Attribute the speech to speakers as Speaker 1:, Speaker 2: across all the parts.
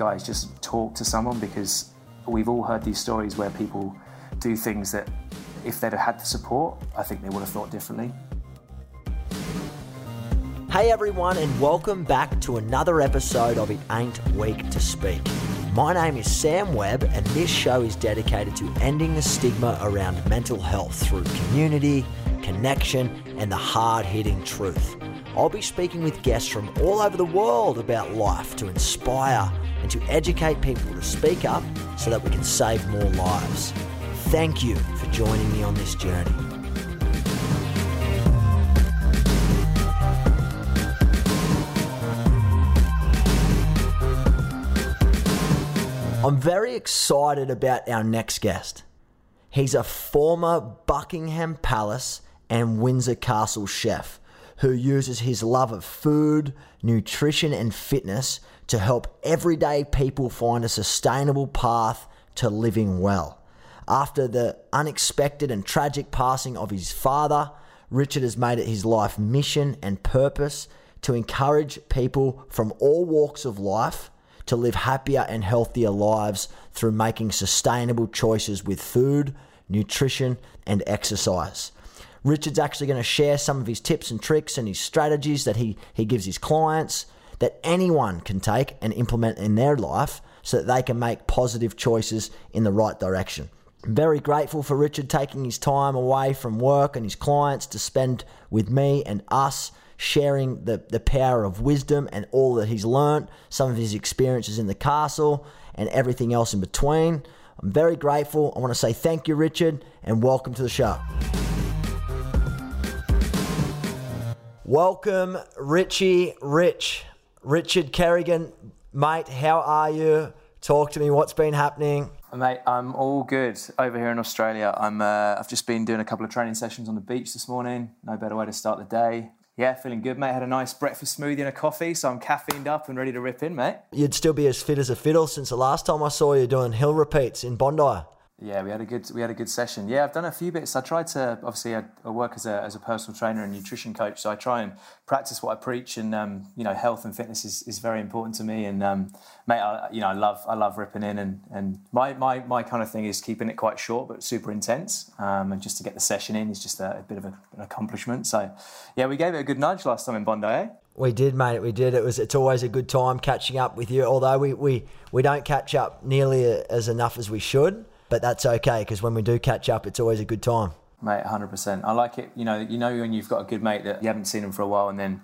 Speaker 1: Guys, just talk to someone because we've all heard these stories where people do things that if they'd have had the support, I think they would have thought differently.
Speaker 2: Hey everyone, and welcome back to another episode of It Ain't Weak to Speak. My name is Sam Webb, and this show is dedicated to ending the stigma around mental health through community, connection, and the hard hitting truth. I'll be speaking with guests from all over the world about life to inspire and to educate people to speak up so that we can save more lives. Thank you for joining me on this journey. I'm very excited about our next guest. He's a former Buckingham Palace and Windsor Castle chef who uses his love of food, nutrition, and fitness to help everyday people find a sustainable path to living well. After the unexpected and tragic passing of his father, Richard has made it his life mission and purpose to encourage people from all walks of life to live happier and healthier lives through making sustainable choices with food, nutrition, and exercise. Richard's actually going to share some of his tips and tricks and his strategies that he, he gives his clients that anyone can take and implement in their life so that they can make positive choices in the right direction. Very grateful for Richard taking his time away from work and his clients to spend with me and us sharing the, the power of wisdom and all that he's learnt, some of his experiences in the castle, and everything else in between. I'm very grateful. I want to say thank you, Richard, and welcome to the show. Welcome, Richie Rich. Richard Kerrigan, mate, how are you? Talk to me. What's been happening?
Speaker 1: Mate, I'm all good over here in Australia. I'm. Uh, I've just been doing a couple of training sessions on the beach this morning. No better way to start the day. Yeah, feeling good, mate. Had a nice breakfast smoothie and a coffee, so I'm caffeined up and ready to rip in, mate.
Speaker 2: You'd still be as fit as a fiddle since the last time I saw you doing hill repeats in Bondi.
Speaker 1: Yeah, we had a good we had a good session. Yeah, I've done a few bits. I tried to obviously I, I work as a as a personal trainer and nutrition coach, so I try and practice what I preach. And um, you know, health and fitness is, is very important to me. And um, mate, I, you know, I love I love ripping in, and and my, my my kind of thing is keeping it quite short but super intense. Um, and just to get the session in is just a, a bit of a, an accomplishment. So yeah, we gave it a good nudge last time in Bondi. Eh?
Speaker 2: We did, mate. We did. It was. It's always a good time catching up with you. Although we we, we don't catch up nearly as enough as we should but that's okay because when we do catch up, it's always a good time.
Speaker 1: Mate, hundred percent. I like it. You know, you know when you've got a good mate that you haven't seen him for a while, and then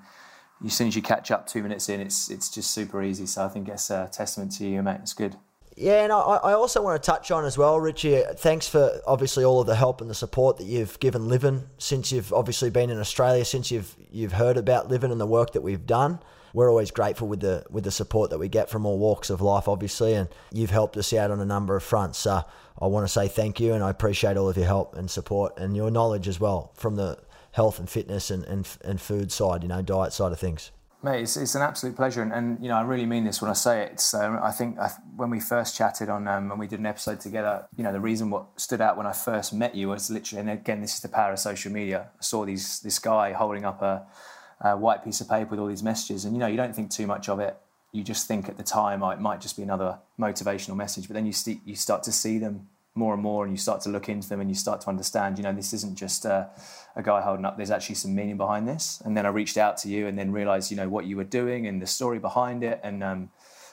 Speaker 1: as soon as you catch up two minutes in, it's it's just super easy. So I think it's a testament to you, mate. It's good.
Speaker 2: Yeah, and I, I also want to touch on as well, Richie. Thanks for obviously all of the help and the support that you've given Livin since you've obviously been in Australia, since you've you've heard about Livin and the work that we've done we're always grateful with the with the support that we get from all walks of life, obviously, and you've helped us out on a number of fronts. So I want to say thank you, and I appreciate all of your help and support and your knowledge as well from the health and fitness and, and, and food side, you know, diet side of things.
Speaker 1: Mate, it's, it's an absolute pleasure, and, and, you know I really mean this when I say it. So I think I, when we first chatted on um, when we did an episode together, you know the reason what stood out when I first met you was literally, and again this is the power of social media. I saw these this guy holding up a uh, white piece of paper with all these messages, and you know you don't think too much of it. You just think at the time oh, it might just be another motivational message, but then you st- you start to see them more and more, and you start to look into them, and you start to understand. You know, this isn't just a, a guy holding up. There's actually some meaning behind this. And then I reached out to you, and then realized you know what you were doing and the story behind it, and um,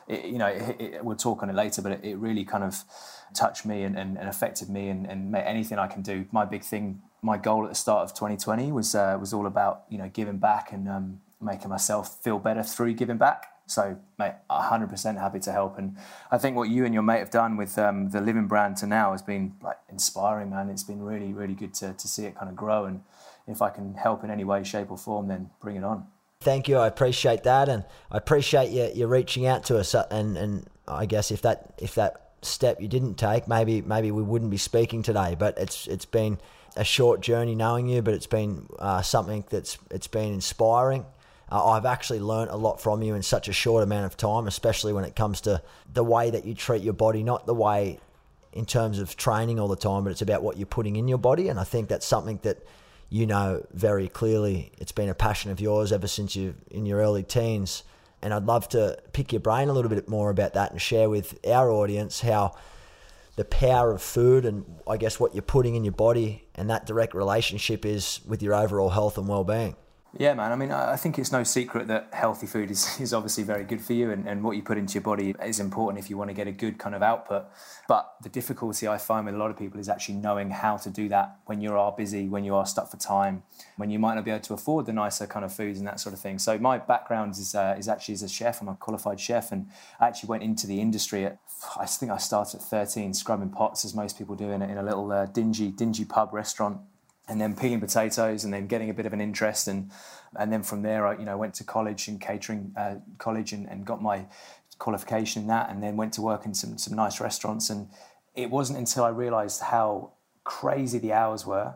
Speaker 1: it, you know it, it, we'll talk on it later, but it, really kind of touched me and, and, and affected me, and, and anything I can do. My big thing my goal at the start of 2020 was uh, was all about you know giving back and um, making myself feel better through giving back. So, mate, 100% happy to help. And I think what you and your mate have done with um, the Livin brand to now has been like inspiring, man. It's been really, really good to, to see it kind of grow. And if I can help in any way, shape, or form, then bring it on.
Speaker 2: Thank you. I appreciate that, and I appreciate you, you reaching out to us. Uh, and, and I guess if that if that step you didn't take, maybe maybe we wouldn't be speaking today. But it's it's been a short journey knowing you, but it's been uh, something that's it's been inspiring. Uh, I've actually learned a lot from you in such a short amount of time, especially when it comes to the way that you treat your body, not the way in terms of training all the time, but it's about what you're putting in your body. And I think that's something that you know very clearly. It's been a passion of yours ever since you in your early teens. And I'd love to pick your brain a little bit more about that and share with our audience how the power of food and I guess what you're putting in your body and that direct relationship is with your overall health and well-being.
Speaker 1: Yeah, man. I mean, I think it's no secret that healthy food is, is obviously very good for you, and, and what you put into your body is important if you want to get a good kind of output. But the difficulty I find with a lot of people is actually knowing how to do that when you are busy, when you are stuck for time, when you might not be able to afford the nicer kind of foods and that sort of thing. So my background is uh, is actually as a chef. I'm a qualified chef, and I actually went into the industry at I think I started at 13, scrubbing pots as most people do in a, in a little uh, dingy dingy pub restaurant and then peeling potatoes and then getting a bit of an interest and and then from there I you know went to college and catering uh, college and, and got my qualification in that and then went to work in some some nice restaurants and it wasn't until I realized how crazy the hours were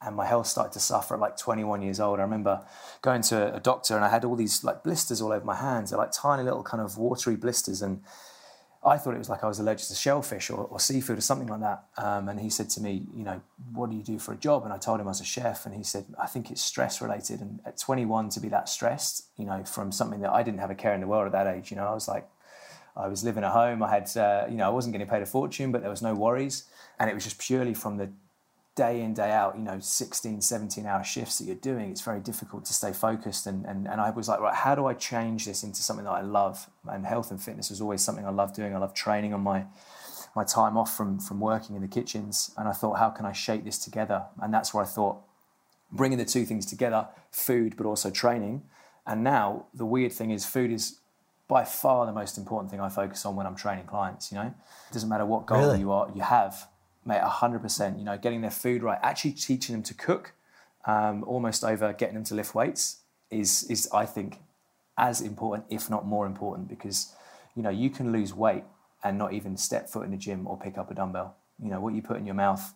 Speaker 1: and my health started to suffer at like 21 years old. I remember going to a doctor and I had all these like blisters all over my hands. They're like tiny little kind of watery blisters and I thought it was like I was allergic to shellfish or, or seafood or something like that. Um, and he said to me, you know, what do you do for a job? And I told him I was a chef, and he said, I think it's stress related. And at 21, to be that stressed, you know, from something that I didn't have a care in the world at that age, you know, I was like, I was living at home. I had, uh, you know, I wasn't getting paid a fortune, but there was no worries, and it was just purely from the day in day out you know 16 17 hour shifts that you're doing it's very difficult to stay focused. And, and and i was like right how do i change this into something that i love? And health and fitness was always something i love doing. I love training on my my time off from from working in the kitchens. And i thought how can i shape this together? And that's where i thought bringing the two things together food but also training. And now the weird thing is food is by far the most important thing i focus on when i'm training clients you know? It doesn't matter what goal really? you are you have mate, 100%, you know, getting their food right, actually teaching them to cook, um, almost over getting them to lift weights is, is, I think, as important, if not more important, because, you know, you can lose weight and not even step foot in the gym or pick up a dumbbell. You know, what you put in your mouth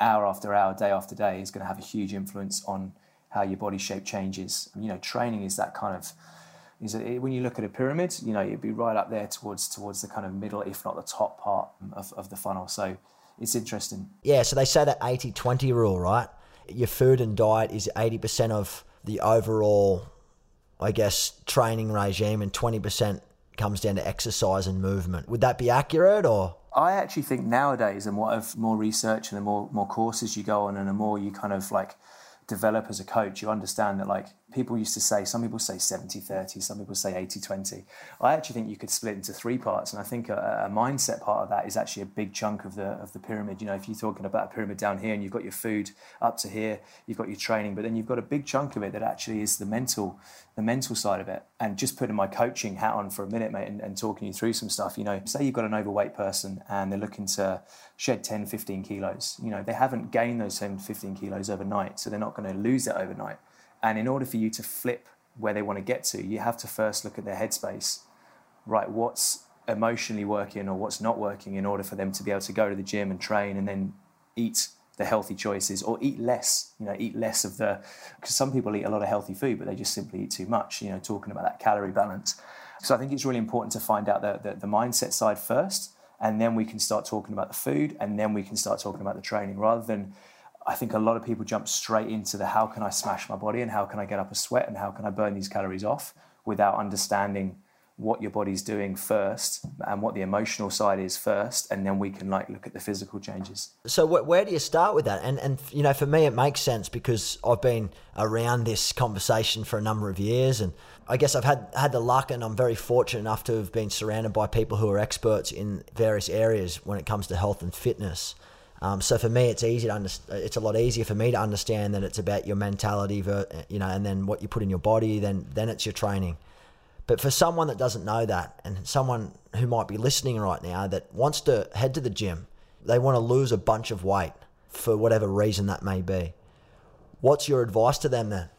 Speaker 1: hour after hour, day after day is going to have a huge influence on how your body shape changes. You know, training is that kind of, is it, when you look at a pyramid, you know, you'd be right up there towards towards the kind of middle, if not the top part of, of the funnel. So it's interesting.
Speaker 2: Yeah, so they say that 80 20 rule, right? Your food and diet is 80% of the overall, I guess, training regime, and 20% comes down to exercise and movement. Would that be accurate or?
Speaker 1: I actually think nowadays, and what of more research and the more more courses you go on, and the more you kind of like develop as a coach, you understand that like people used to say, some people say 70 30, some people say 80 20. I actually think you could split into three parts. And I think a, a, mindset part of that is actually a big chunk of the, of the pyramid. You know, if you're talking about a pyramid down here and you've got your food up to here, you've got your training, but then you've got a big chunk of it that actually is the mental, the mental side of it. And just putting my coaching hat on for a minute, mate, and, and talking you through some stuff, you know, say you've got an overweight person and they're looking to shed 10, 15 kilos. You know, they haven't gained those 10, 15 kilos overnight, so they're not going to lose it overnight. And in order for you to flip where they want to get to, you have to first look at their headspace. Right, what's emotionally working or what's not working in order for them to be able to go to the gym and train and then eat the healthy choices or eat less, you know, eat less of the, because some people eat a lot of healthy food, but they just simply eat too much, you know, talking about that calorie balance. So I think it's really important to find out the, the, the mindset side first, and then we can start talking about the food, and then we can start talking about the training rather than I think a lot of people jump straight into the how can I smash my body and how can I get up a sweat and how can I burn these calories off without understanding what your body's doing first and what the emotional side is first and then we can like look at the physical changes.
Speaker 2: So where do you start with that? And and you know for me it makes sense because i've been around this conversation for a number of years and i guess i've had had the luck and i'm very fortunate enough to have been surrounded by people who are experts in various areas when it comes to health and fitness um, so for me, it's easy to under, it's a lot easier for me to understand that it's about your mentality, you know, and then what you put in your body. Then then it's your training. But for someone that doesn't know that, and someone who might be listening right now that wants to head to the gym, they want to lose a bunch of weight for whatever reason that may be. What's your advice to them then?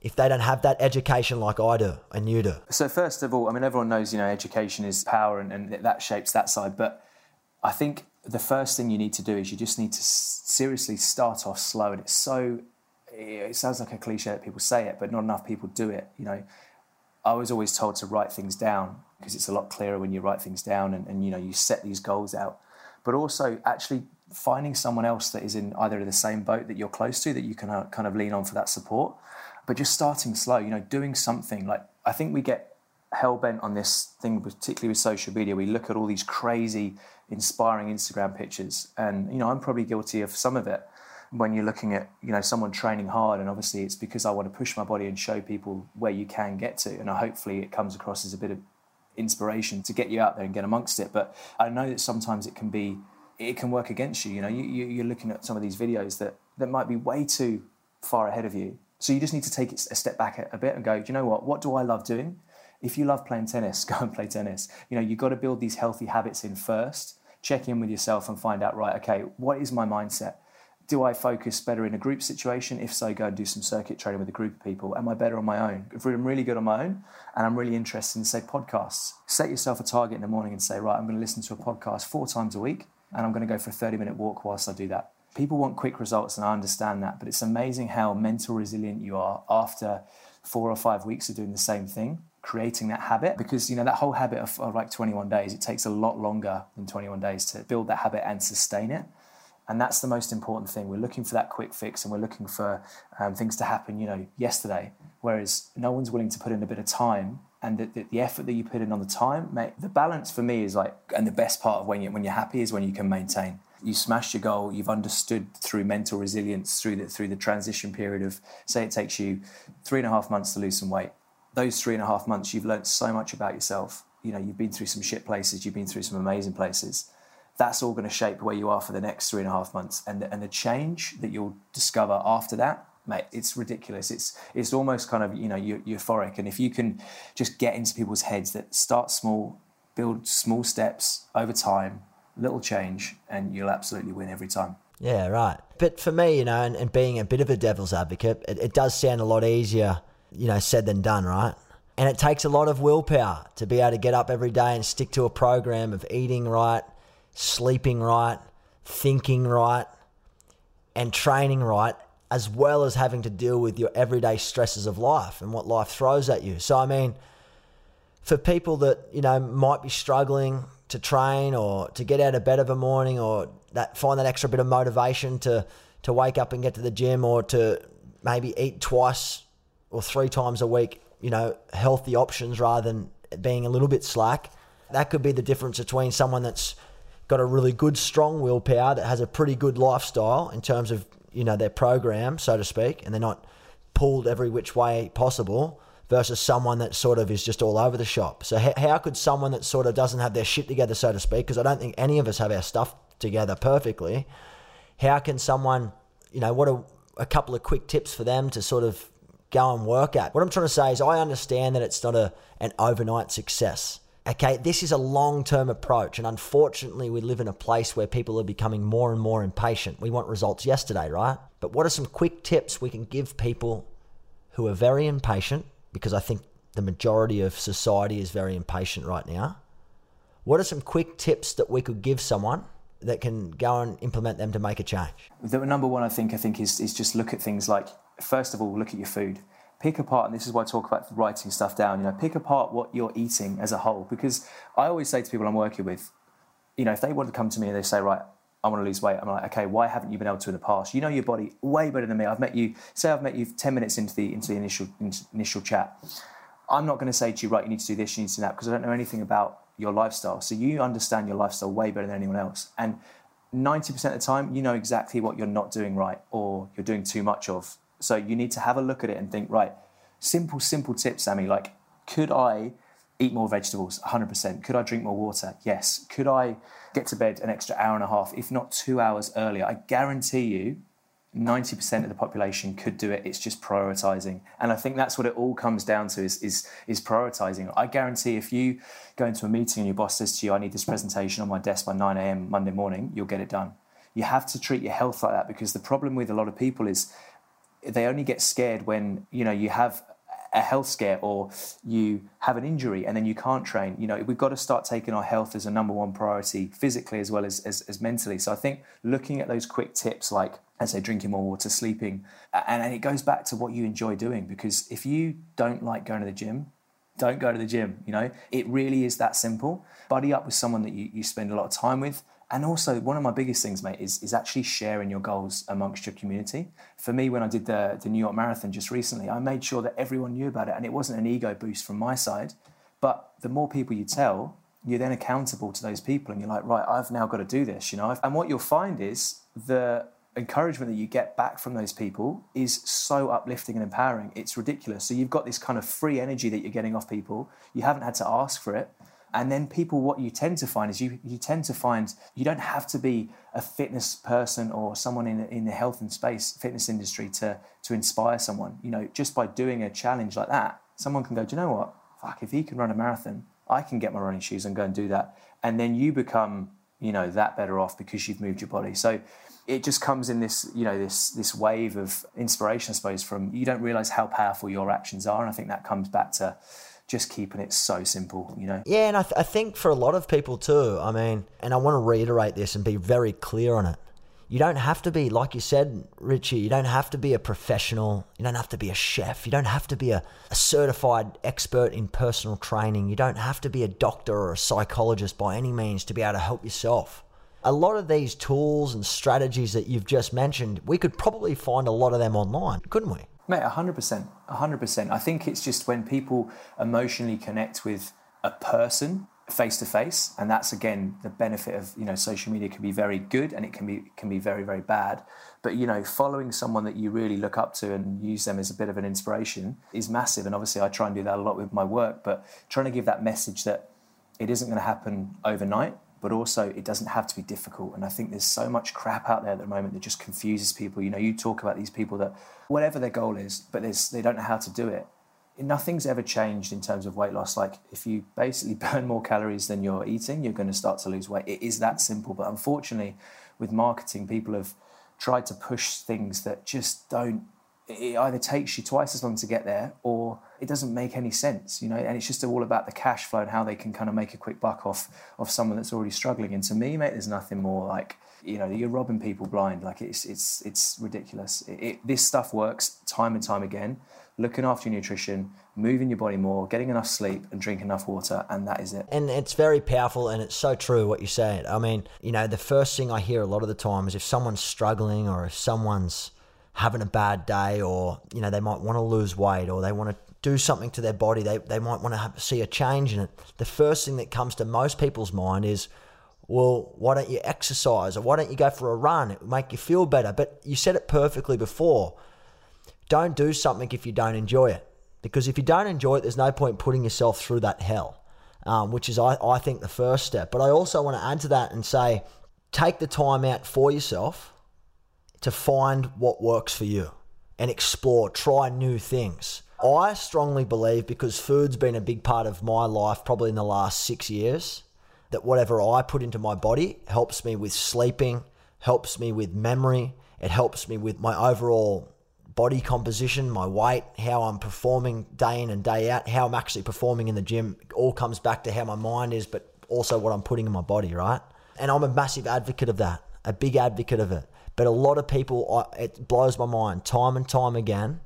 Speaker 2: if they don't have that education like I do and you do?
Speaker 1: So first of all, I mean, everyone knows, you know, education is power and, and that shapes that side. But I think the first thing you need to do is you just need to seriously start off slow. And it's so, it sounds like a cliche that people say it, but not enough people do it. You know, I was always told to write things down because it's a lot clearer when you write things down and, and you know, you set these goals out. But also actually finding someone else that is in either the same boat that you're close to that you can uh, kind of lean on for that support but just starting slow, you know, doing something. Like I think we get hell bent on this thing, particularly with social media. We look at all these crazy, inspiring Instagram pictures, and you know, I'm probably guilty of some of it. When you're looking at you know someone training hard, and obviously it's because I want to push my body and show people where you can get to, and hopefully it comes across as a bit of inspiration to get you out there and get amongst it. But I know that sometimes it can be, it can work against you. You know, you, you're looking at some of these videos that that might be way too far ahead of you so you just need to take a step back a bit and go, do you know what? What do I love doing? If you love playing tennis, go and play tennis. You know, you've got to build these healthy habits in first. Check in with yourself and find out, right, okay, what is my mindset? Do I focus better in a group situation? If so, go and do some circuit training with a group of people. Am I better on my own? If I'm really good on my own and I'm really interested in, say, podcasts, set yourself a target in the morning and say, right, I'm going to listen to a podcast four times a week and I'm going to go for a 30 minute walk whilst I do that people want quick results, and I understand that, but it's amazing how mental resilient you are after four or five weeks of doing the same thing, creating that habit. Because you know that whole habit of, of like 21 days, it takes a lot longer than 21 days to build that habit and sustain it. And that's the most important thing. We're looking for that quick fix, and we're looking for um, things to happen, you know, yesterday. Whereas no one's willing to put in a bit of time and the, the, the, effort that you put in on the time, mate, the balance for me is like, and the best part of when you when you're happy is when you can maintain you smashed your goal you've understood through mental resilience through the through the transition period of say it takes you three and a half months to lose some weight those three and a half months you've learned so much about yourself. You know you've been through some shit places you've been through some amazing places. That's all going to shape where you are for the next three and a half months. And the, and the change that you'll discover after that mate it's ridiculous. It's it's almost kind of you know euphoric. And if you can just get into people's heads that start small build small steps over time little change, and you'll absolutely win every time.
Speaker 2: Yeah, right. But for me, you know, and, and being a bit of a devil's advocate, it, it does sound a lot easier, you know, said than done, right? And it takes a lot of willpower to be able to get up every day and stick to a program of eating right, sleeping right, thinking right, and training right, as well as having to deal with your everyday stresses of life and what life throws at you. So, I mean, for people that, you know, might be struggling to train or to get out of bed of a morning or that find that extra bit of motivation to to wake up and get to the gym or to maybe eat twice or three times a week, you know, healthy options rather than being a little bit slack. That could be the difference between someone that's got a really good strong willpower that has a pretty good lifestyle in terms of, you know, their program, so to speak, and they're not pulled every which way possible versus someone that sort of is just all over the shop. So how, could someone that sort of doesn't have their shit together, so to speak, because I don't think any of us have our stuff together perfectly, how can someone, you know, what are a couple of quick tips for them to sort of go and work at? What I'm trying to say is I understand that it's not a an overnight success. Okay, this is a long term approach, and unfortunately, we live in a place where people are becoming more and more impatient. We want results yesterday, right? But what are some quick tips we can give people who are very impatient because I think the majority of society is very impatient right now. What are some quick tips that we could give someone that can go and implement them to make a change?
Speaker 1: The number one, I think, I think is, is just look at things like first of all, look at your food. Pick apart, and this is why I talk about writing stuff down. You know, pick apart what you're eating as a whole. Because I always say to people I'm working with, you know, if they want to come to me and they say, right, I want to lose weight. I'm like, okay, why haven't you been able to in the past? You know your body way better than me. I've met you. Say I've met you ten minutes into the into the initial initial chat. I'm not going to say to you, right, you need to do this, you need to do that, because I don't know anything about your lifestyle. So you understand your lifestyle way better than anyone else. And 90% of the time, you know exactly what you're not doing right or you're doing too much of. So you need to have a look at it and think, right, simple, simple tips, Sammy. Like, could I eat more vegetables? 100%. Could I drink more water? Yes. Could I get to bed an extra hour and a half, if not two hours earlier? I guarantee you 90% of the population could do it. It's just prioritizing. And I think that's what it all comes down to is, is, is prioritizing. I guarantee if you go into a meeting and your boss says to you, I need this presentation on my desk by 9 a.m. Monday morning, you'll get it done. You have to treat your health like that because the problem with a lot of people is they only get scared when you know you have a health scare or you have an injury and then you can't train. You know, we've got to start taking our health as a number one priority, physically as well as, as, as mentally. So I think looking at those quick tips like I say drinking more water, sleeping, and, and it goes back to what you enjoy doing because if you don't like going to the gym, don't go to the gym. You know, it really is that simple. Buddy up with someone that you, you spend a lot of time with. And also, one of my biggest things, mate, is, is actually sharing your goals amongst your community. For me, when I did the, the New York Marathon just recently, I made sure that everyone knew about it. And it wasn't an ego boost from my side. But the more people you tell, you're then accountable to those people. And you're like, right, I've now got to do this, you know? And what you'll find is the encouragement that you get back from those people is so uplifting and empowering. It's ridiculous. So you've got this kind of free energy that you're getting off people. You haven't had to ask for it. And then people, what you tend to find is you, you tend to find you don't have to be a fitness person or someone in, in the health and space fitness industry to, to inspire someone. You know, just by doing a challenge like that, someone can go, do you know what? Fuck, if he can run a marathon, I can get my running shoes and go and do that. And then you become, you know, that better off because you've moved your body. So it just comes in this, you know, this this wave of inspiration, I suppose, from you don't realize how powerful your actions are. And I think that comes back to just keeping it so simple, you know?
Speaker 2: Yeah, and I, th- I think for a lot of people too, I mean, and I want to reiterate this and be very clear on it. You don't have to be, like you said, Richie, you don't have to be a professional. You don't have to be a chef. You don't have to be a, a certified expert in personal training. You don't have to be a doctor or a psychologist by any means to be able to help yourself. A lot of these tools and strategies that you've just mentioned, we could probably find a lot of them online, couldn't we?
Speaker 1: Mate, 100%. 100%. I think it's just when people emotionally connect with a person face to face and that's again the benefit of you know social media can be very good and it can be can be very very bad but you know following someone that you really look up to and use them as a bit of an inspiration is massive and obviously I try and do that a lot with my work but trying to give that message that it isn't going to happen overnight but also it doesn't have to be difficult. And I think there's so much crap out there at the moment that just confuses people. You know, you talk about these people that whatever their goal is, but they don't know how to do it. Nothing's ever changed in terms of weight loss. Like if you basically burn more calories than you're eating, you're going to start to lose weight. It is that simple. But unfortunately, with marketing, people have tried to push things that just don't it either takes you twice as long to get there or it doesn't make any sense you know and it's just all about the cash flow and how they can kind of make a quick buck off of someone that's already struggling. And to me mate there's nothing more like you know you're robbing people blind. Like it's it's it's ridiculous. It, it, this stuff works time and time again. Looking after your nutrition moving your body more getting enough sleep and drinking enough water and that is it.
Speaker 2: And it's very powerful and it's so true what you said. I mean you know the first thing i hear a lot of the time is if someone's struggling or if someone's having a bad day or, you know, they might want to lose weight or they want to do something to their body. They, they might want to have, see a change in it. The first thing that comes to most people's mind is, well, why don't you exercise or why don't you go for a run? It will make you feel better. But you said it perfectly before. Don't do something if you don't enjoy it. Because if you don't enjoy it, there's no point putting yourself through that hell, um, which is, I, I think, the first step. But I also want to add to that and say, take the time out for yourself to find what works for you and explore, try new things. I strongly believe because food's been a big part of my life probably in the last six years, that whatever I put into my body helps me with sleeping, helps me with memory, it helps me with my overall body composition, my weight, how I'm performing day in and day out, how I'm actually performing in the gym. It all comes back to how my mind is, but also what I'm putting in my body, right? And I'm a massive advocate of that, a big advocate of it. But a lot of people, it blows my mind time and time again.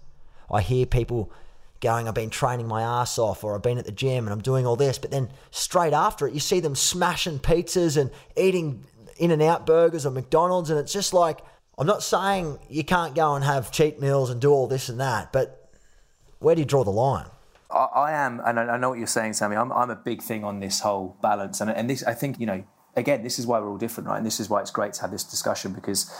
Speaker 2: I hear people going, I've been training my ass off, or I've been at the gym and I'm doing all this. But then straight after it, you see them smashing pizzas and eating In and Out burgers or McDonald's. And it's just like, I'm not saying you can't go and have cheat meals and do all this and that, but where do you draw the line?
Speaker 1: I, am, and I know what you're saying, Sammy. I'm, I'm a big thing on this whole balance, and, and this, I think, you know, again, this is why we're all different, right? And this is why it's great to have this discussion because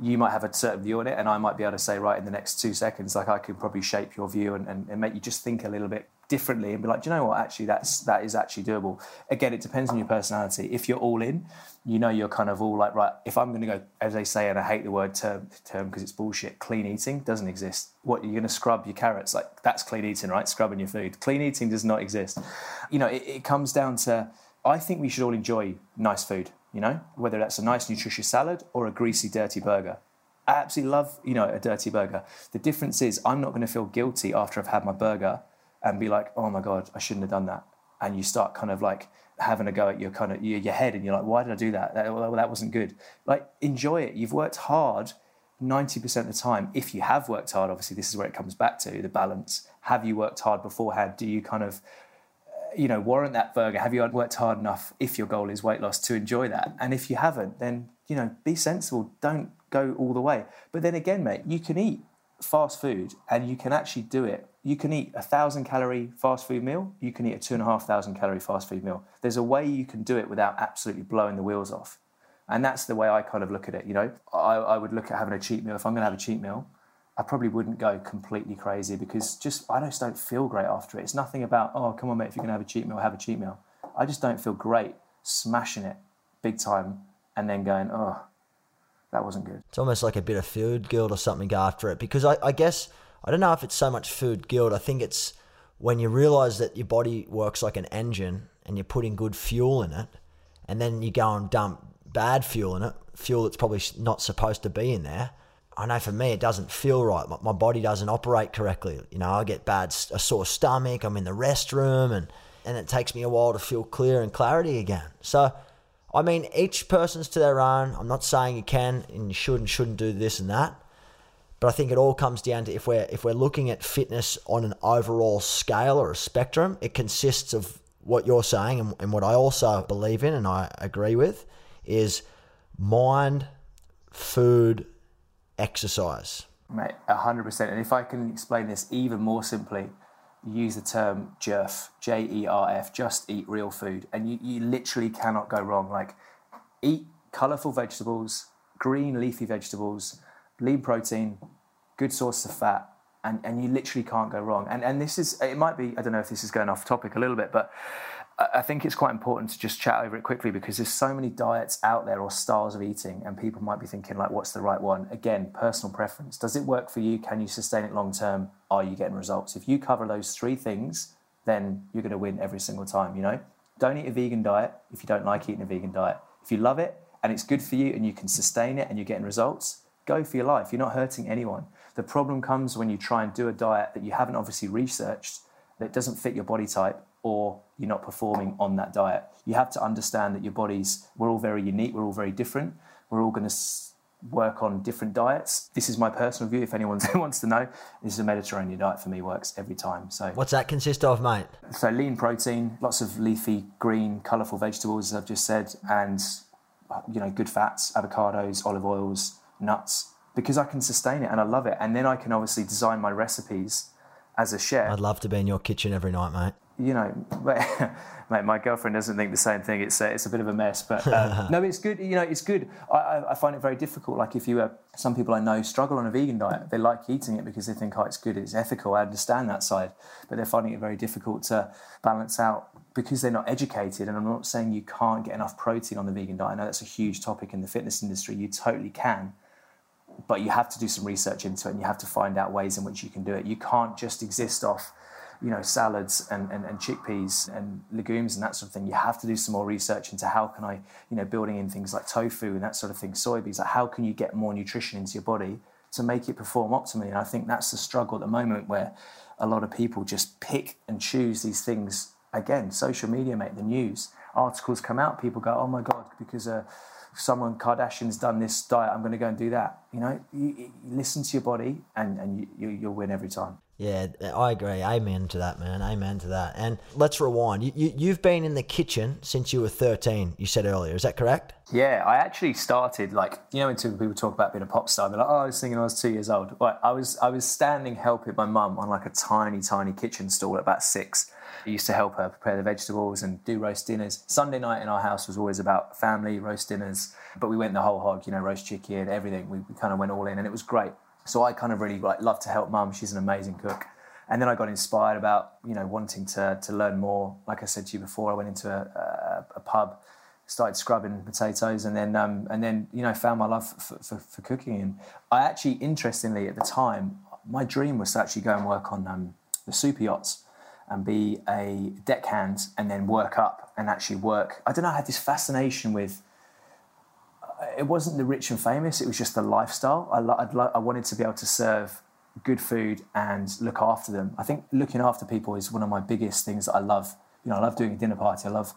Speaker 1: you might have a certain view on it, and I might be able to say, right, in the next two seconds, like I can probably shape your view and, and, and make you just think a little bit differently and be like, do you know what? Actually, that's that is actually doable. Again, it depends on your personality. If you're all in, you know you're kind of all like, right, if I'm going to go, as they say, and I hate the word term term because it's bullshit. Clean eating doesn't exist. What you're going to scrub your carrots? Like that's clean eating, right? Scrubbing your food. Clean eating does not exist. You know, it, it comes down to. I think we should all enjoy nice food you know, whether that's a nice, nutritious salad or a greasy, dirty burger. I absolutely love, you know, a dirty burger. The difference is I'm not going to feel guilty after I've had my burger and be like, oh my God, I shouldn't have done that. And you start kind of like having a go at your kind of your, your head and you're like, why did I do that? That, well, that wasn't good. Like, enjoy it. You've worked hard 90% of the time. If you have worked hard, obviously, this is where it comes back to the balance. Have you worked hard beforehand? Do you kind of you know, warrant that burger? Have you worked hard enough if your goal is weight loss to enjoy that? And if you haven't, then, you know, be sensible. Don't go all the way. But then again, mate, you can eat fast food and you can actually do it. You can eat a thousand calorie fast food meal. You can eat a two and a half thousand calorie fast food meal. There's a way you can do it without absolutely blowing the wheels off. And that's the way I kind of look at it. You know, I, I would look at having a cheat meal. If I'm going to have a cheat meal, I probably wouldn't go completely crazy because just I just don't feel great after it. It's nothing about oh come on mate, if you're to have a cheat meal, have a cheat meal. I just don't feel great smashing it big time and then going oh that wasn't good.
Speaker 2: It's almost like a bit of food guilt or something after it because I, I guess I don't know if it's so much food guilt. I think it's when you realize that your body works like an engine and you're putting good fuel in it, and then you go and dump bad fuel in it, fuel that's probably not supposed to be in there. I know for me, it doesn't feel right. My body doesn't operate correctly. You know, I get bad, a sore stomach. I'm in the restroom, and and it takes me a while to feel clear and clarity again. So I mean, each person's to their own. I'm not saying you can and you should and shouldn't do this and that. But I think it all comes down to if we're if we're looking at fitness on an overall scale or a spectrum, it consists of what you're saying and, and what I also believe in and I agree with is mind, food, exercise.
Speaker 1: Mate, hundred percent. And if I can explain this even more simply, use the term JERF, J E R F, just eat real food. And you, you literally cannot go wrong. Like, eat colourful vegetables, green leafy vegetables, lean protein, good source of fat, and, and you literally can't go wrong. And, and this is, it might be, I don't know if this is going off topic a little bit, but I think it's quite important to just chat over it quickly because there's so many diets out there or styles of eating, and people might be thinking, like, what's the right one? Again, personal preference. Does it work for you? Can you sustain it long term? Are you getting results? If you cover those three things, then you're going to win every single time, you know? Don't eat a vegan diet if you don't like eating a vegan diet. If you love it and it's good for you and you can sustain it and you're getting results, go for your life. You're not hurting anyone. The problem comes when you try and do a diet that you haven't obviously researched, that doesn't fit your body type, or you're not performing on that diet. You have to understand that your bodies, we're all very unique, we're all very different. We're all going to work on different diets. This is my personal view. If anyone wants to know, this is a Mediterranean diet for me, works every time. So,
Speaker 2: what's that consist of, mate?
Speaker 1: So, lean protein, lots of leafy, green, colourful vegetables, as I've just said, and you know, good fats, avocados, olive oils, nuts, because I can sustain it and I love it. And then I can obviously design my recipes as a chef.
Speaker 2: I'd love to be in your kitchen every night, mate
Speaker 1: you know, mate, my girlfriend doesn't think the same thing. It's a, it's a bit of a mess, but uh, no, it's good. You know, it's good. I, I find it very difficult. Like if you, uh, some people I know struggle on a vegan diet. They like eating it because they think, oh, it's good, it's ethical. I understand that side, but they're finding it very difficult to balance out because they're not educated. And I'm not saying you can't get enough protein on the vegan diet. I know that's a huge topic in the fitness industry. You totally can. But you have to do some research into it and you have to find out ways in which you can do it. You can't just exist off you know salads and, and, and, chickpeas and legumes and that sort of thing. You have to do some more research into how can i you know building in things like tofu and that sort of thing soybeans like how can you get more nutrition into your body to make it perform optimally? And i think that's the struggle at the moment where a lot of people just pick and choose these things. Again social media make the news articles come out people go oh my god because uh, someone Kardashian's done this diet, I'm going to go and do that. You know, you, you listen to your body, and and you, you, will win every time.
Speaker 2: Yeah, I agree. Amen to that, man. Amen to that. And let's rewind. You, you, you've been in the kitchen since you were 13, you said earlier. Is that correct?
Speaker 1: Yeah, I actually started like, you know, when people talk about being a pop star, they're like, oh, I was thinking I was two years old. But I was, I was standing helping my mum on like a tiny, tiny kitchen stall at about six. Used to help her prepare the vegetables and do roast dinners. Sunday night in our house was always about family, roast dinners. But we went the whole hog, you know, roast chicken, everything. We, we kind of went all in and it was great. So I kind of really like love to help mum. She's an amazing cook. And then I got inspired about you know wanting to to learn more. Like I said to you before, I went into a, a, a pub, started scrubbing potatoes, and then um, and then you know found my love for, for, for, cooking. And I actually, interestingly, at the time, my dream was to actually go and work on um, the super yachts and be a deckhand and then work up and actually work. I don't know. I had this fascination with it wasn't the rich and famous. It was just the lifestyle. I, lo- I wanted to be able to serve good food and look after them. I think looking after people is one of my biggest things that I love. You know, I love doing a dinner party. I love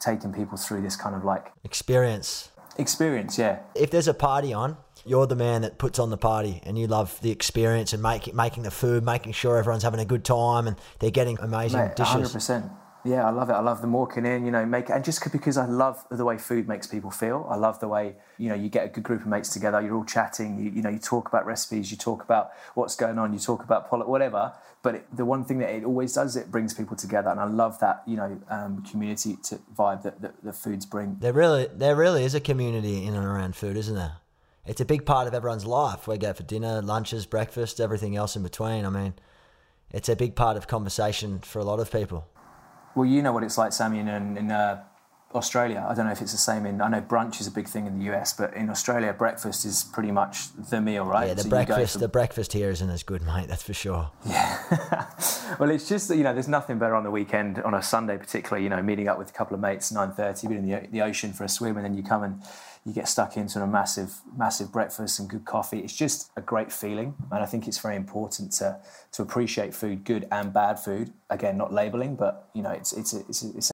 Speaker 1: taking people through this kind of like
Speaker 2: experience.
Speaker 1: Experience, yeah.
Speaker 2: If there's a party on, you're the man that puts on the party, and you love the experience and making making the food, making sure everyone's having a good time and they're getting amazing Mate, dishes.
Speaker 1: Hundred percent. Yeah, I love it. I love them walking in, you know, make and just because I love the way food makes people feel. I love the way you know you get a good group of mates together. You're all chatting. You, you know, you talk about recipes. You talk about what's going on. You talk about politics, whatever. But it, the one thing that it always does, it brings people together, and I love that you know um, community vibe that, that the foods bring.
Speaker 2: There really, there really is a community in and around food, isn't there? It's a big part of everyone's life. We go for dinner, lunches, breakfast, everything else in between. I mean, it's a big part of conversation for a lot of people.
Speaker 1: Well, you know what it's like, Sammy, in, in uh, Australia. I don't know if it's the same in. I know brunch is a big thing in the US, but in Australia, breakfast is pretty much the meal, right?
Speaker 2: Yeah, the so breakfast. The breakfast here isn't as good, mate. That's for sure.
Speaker 1: Yeah. well, it's just that you know, there's nothing better on the weekend, on a Sunday particularly. You know, meeting up with a couple of mates, nine thirty, being in the, the ocean for a swim, and then you come and you get stuck into a massive, massive breakfast and good coffee. It's just a great feeling, and I think it's very important to to appreciate food, good and bad food. Again, not labeling, but you know, it's it's a, it's a, it's.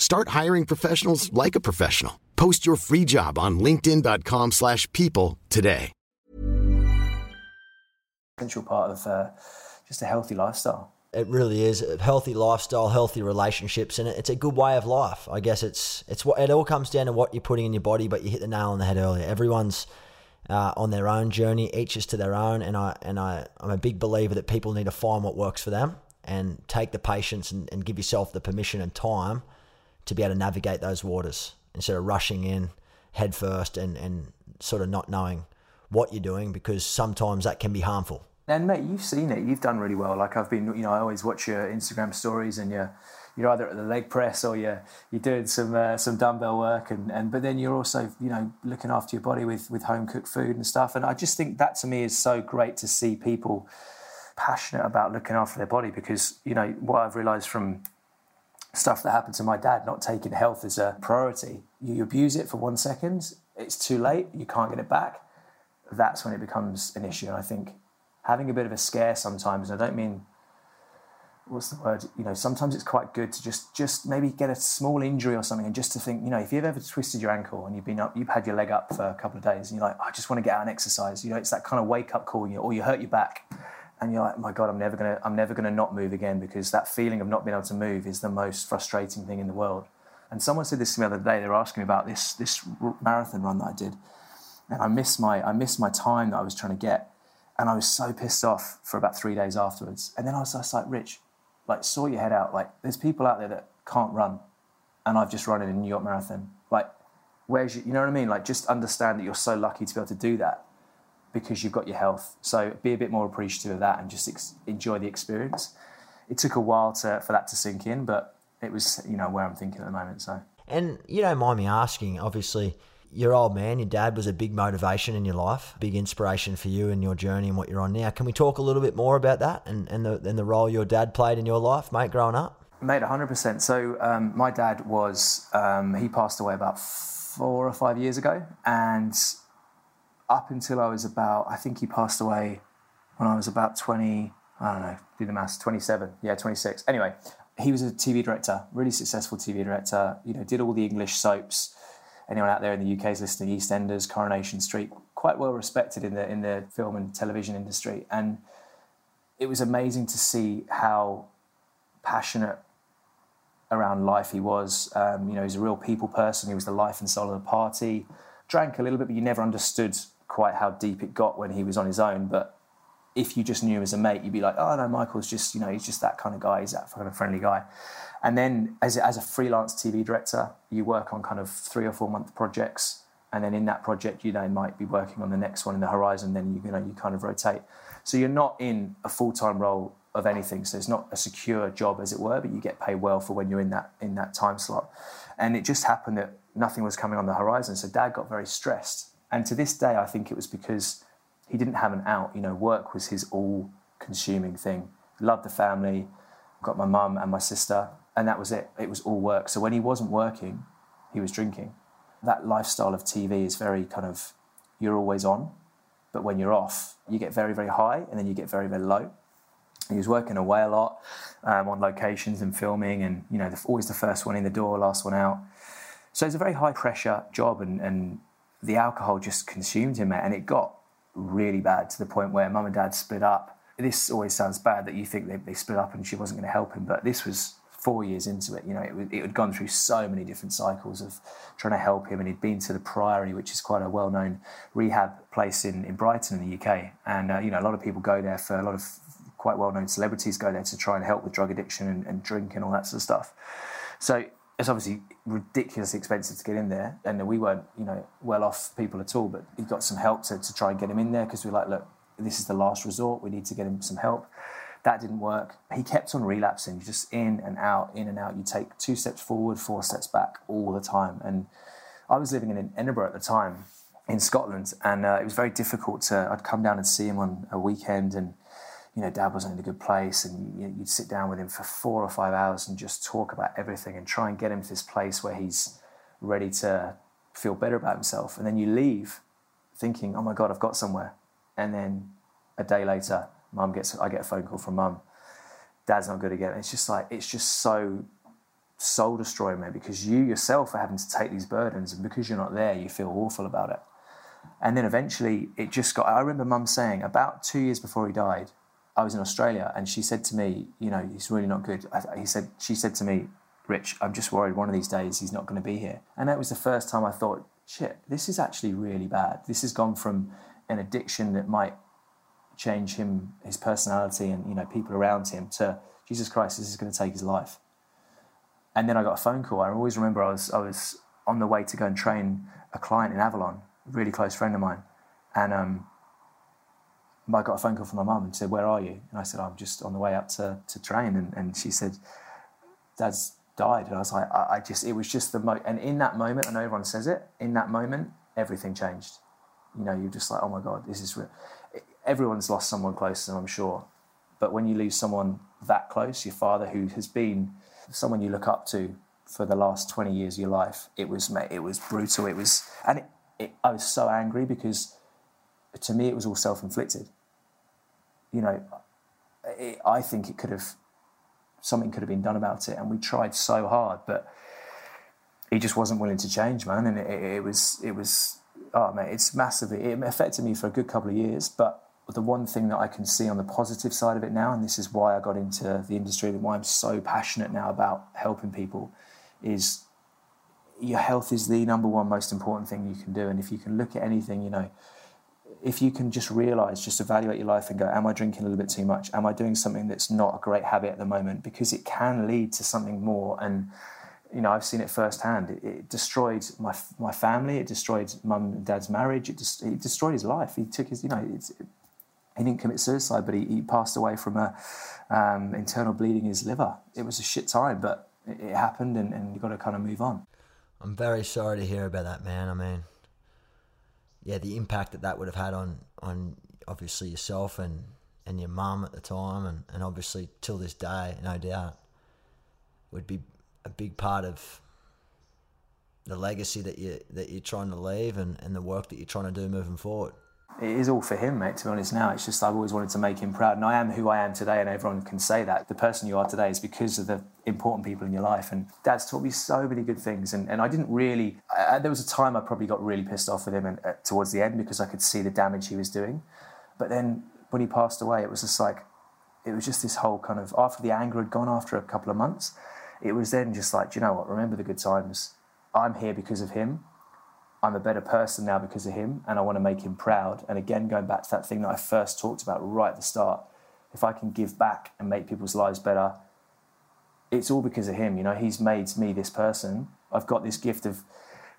Speaker 3: Start hiring professionals like a professional. Post your free job on linkedin.com slash people today
Speaker 1: essential part of uh, just a healthy lifestyle.
Speaker 2: It really is a healthy lifestyle, healthy relationships, and it's a good way of life. I guess it's it's what it all comes down to what you're putting in your body. But you hit the nail on the head earlier. Everyone's uh, on their own journey, each is to their own, and I and I I'm a big believer that people need to find what works for them and take the patience and, and give yourself the permission and time to be able to navigate those waters instead of rushing in head first and and sort of not knowing what you're doing because sometimes that can be harmful.
Speaker 1: And mate, you've seen it. You've done really well. Like I've been, you know, I always watch your Instagram stories, and you're you're either at the leg press or you're you're doing some uh, some dumbbell work, and, and but then you're also, you know, looking after your body with with home cooked food and stuff. And I just think that to me is so great to see people passionate about looking after their body because you know what I've realised from stuff that happened to my dad, not taking health as a priority. You abuse it for one second, it's too late. You can't get it back. That's when it becomes an issue. And I think having a bit of a scare sometimes. And I don't mean what's the word? You know, sometimes it's quite good to just just maybe get a small injury or something, and just to think, you know, if you've ever twisted your ankle and you've been up, you've had your leg up for a couple of days, and you're like, I just want to get out and exercise. You know, it's that kind of wake up call, you know, or you hurt your back, and you're like, my God, I'm never gonna, I'm never gonna not move again because that feeling of not being able to move is the most frustrating thing in the world. And someone said this to me the other day. They were asking me about this this marathon run that I did, and I missed my I missed my time that I was trying to get, and I was so pissed off for about three days afterwards. And then I was just like, Rich, like sort your head out. Like there's people out there that can't run, and I've just run in a New York Marathon. Like, where's your, you know what I mean? Like just understand that you're so lucky to be able to do that because you've got your health. So be a bit more appreciative of that and just ex- enjoy the experience. It took a while to, for that to sink in, but it was you know where I'm thinking at the moment. So
Speaker 2: And you don't mind me asking, obviously, your old man, your dad, was a big motivation in your life, big inspiration for you and your journey and what you're on now. Can we talk a little bit more about that and, and, the, and the role your dad played in your life, mate, growing up?
Speaker 1: Mate, 100%. So um, my dad was, um, he passed away about four or five years ago. And up until I was about, I think he passed away when I was about 20, I don't know, do the maths, 27. Yeah, 26. Anyway, he was a TV director, really successful TV director, you know, did all the English soaps. Anyone out there in the UK is listening, EastEnders, Coronation Street, quite well respected in the, in the film and television industry. And it was amazing to see how passionate around life he was. Um, you know, he's a real people person. He was the life and soul of the party. Drank a little bit, but you never understood quite how deep it got when he was on his own. But if you just knew him as a mate, you'd be like, oh no, Michael's just, you know, he's just that kind of guy. He's that kind of friendly guy. And then as as a freelance TV director, you work on kind of three or four month projects. And then in that project, you then might be working on the next one in the horizon. Then you, you know you kind of rotate. So you're not in a full time role of anything. So it's not a secure job, as it were, but you get paid well for when you're in that in that time slot. And it just happened that nothing was coming on the horizon. So Dad got very stressed. And to this day, I think it was because he didn't have an out. You know, work was his all-consuming thing. Loved the family, got my mum and my sister, and that was it. It was all work. So when he wasn't working, he was drinking. That lifestyle of TV is very kind of you're always on, but when you're off, you get very very high, and then you get very very low. He was working away a lot um, on locations and filming, and you know, the, always the first one in the door, last one out. So it's a very high pressure job, and, and the alcohol just consumed him, and it got really bad to the point where mum and dad split up. This always sounds bad that you think they, they split up and she wasn't going to help him, but this was four years into it. You know, it, it had gone through so many different cycles of trying to help him, and he'd been to the Priory, which is quite a well-known rehab place in, in Brighton in the UK. And uh, you know, a lot of people go there for a lot of quite well-known celebrities go there to try and help with drug addiction and, and drink and all that sort of stuff. So it's obviously ridiculously expensive to get in there, and we weren't, you know, well off people at all. But he got some help to, to try and get him in there because we were like, look, this is the last resort. We need to get him some help. That didn't work. He kept on relapsing, just in and out, in and out. You take two steps forward, four steps back all the time. And I was living in Edinburgh at the time, in Scotland, and uh, it was very difficult to. I'd come down and see him on a weekend, and you know, Dad wasn't in a good place, and you, would sit down with him for four or five hours and just talk about everything and try and get him to this place where he's ready to feel better about himself. And then you leave thinking, "Oh my God, I've got somewhere," and then a day later, Mum gets I get a phone call from Mum. Dad's not good again. It's just like it's just so soul destroying, man, because you yourself are having to take these burdens, and because you're not there, you feel awful about it. And then eventually, it just got. I remember Mum saying about two years before he died, I was in Australia, and she said to me, "You know, he's really not good." I, he said, she said to me, "Rich, I'm just worried one of these days he's not going to be here." And that was the first time I thought, "Shit, this is actually really bad. This has gone from an addiction that might change him, his personality, and you know, people around him to Jesus Christ, this is going to take his life." And then I got a phone call. I always remember I was I was on the way to go and train a client in Avalon, a really close friend of mine, and um, I got a phone call from my mum and she said, "Where are you?" And I said, "I'm just on the way up to to train." And, and she said, "Dad's died." And I was like, I, I just it was just the mo. And in that moment, I know everyone says it. In that moment, everything changed. You know, you're just like, "Oh my god, this is." Real. Everyone's lost someone close to them, I'm sure. But when you lose someone that close, your father, who has been someone you look up to for the last 20 years of your life, it was it was brutal. It was, and it, it, I was so angry because to me it was all self-inflicted you know, it, I think it could have something could have been done about it. And we tried so hard, but he just wasn't willing to change, man. And it, it, was, it was, oh mate, it's massively, it affected me for a good couple of years. But the one thing that I can see on the positive side of it now, and this is why I got into the industry and why I'm so passionate now about helping people, is your health is the number one most important thing you can do. And if you can look at anything, you know, if you can just realize, just evaluate your life and go, Am I drinking a little bit too much? Am I doing something that's not a great habit at the moment? Because it can lead to something more. And, you know, I've seen it firsthand. It, it destroyed my my family. It destroyed mum and dad's marriage. It just it destroyed his life. He took his, you know, he didn't commit suicide, but he, he passed away from a um, internal bleeding in his liver. It was a shit time, but it, it happened, and, and you've got to kind of move on.
Speaker 2: I'm very sorry to hear about that, man. I mean, yeah, the impact that that would have had on on obviously yourself and and your mum at the time, and, and obviously till this day, no doubt, would be a big part of the legacy that you that you're trying to leave and, and the work that you're trying to do moving forward
Speaker 1: it is all for him, mate, to be honest now. It's just I've always wanted to make him proud. And I am who I am today, and everyone can say that. The person you are today is because of the important people in your life. And dad's taught me so many good things. And, and I didn't really, I, there was a time I probably got really pissed off with him and, uh, towards the end because I could see the damage he was doing. But then when he passed away, it was just like, it was just this whole kind of, after the anger had gone after a couple of months, it was then just like, you know what, remember the good times. I'm here because of him I'm a better person now because of him and I want to make him proud. And again, going back to that thing that I first talked about right at the start, if I can give back and make people's lives better, it's all because of him. You know, he's made me this person. I've got this gift of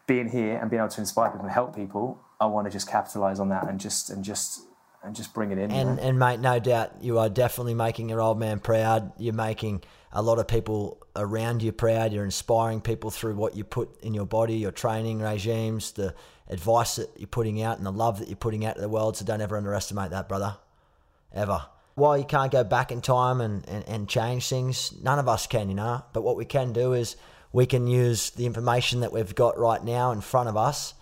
Speaker 1: being here and being able to inspire people and help people. I want to just capitalize on that and just and just and just bring it in.
Speaker 2: And and mate, no doubt you are definitely making your old man proud. You're making a lot of people around you proud. You're inspiring people through what you put in your body, your training regimes, the advice that you're putting out, and the love that you're putting out to the world. So don't ever underestimate that, brother. Ever. While you can't go back in time and, and, and change things, none of us can, you know. But what we can do is we can use the information that we've got right now in front of us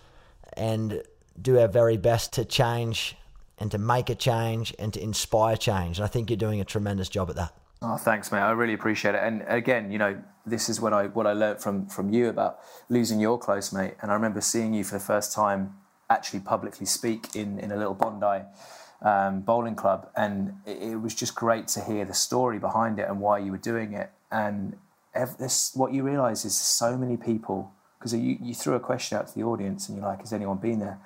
Speaker 2: and do our very best to change and to make a change and to inspire change. And I think you're doing a tremendous job at that.
Speaker 1: Oh, thanks, mate. I really appreciate it. And again, you know, this is what I what I learned from from you about losing your close mate. And I remember seeing you for the first time actually publicly speak in in a little Bondi um, bowling club, and it, it, was just great to hear the story behind it and why you were doing it. And this, what you realise is so many people because you you threw a question out to the audience, and you're like, "Has anyone been there?"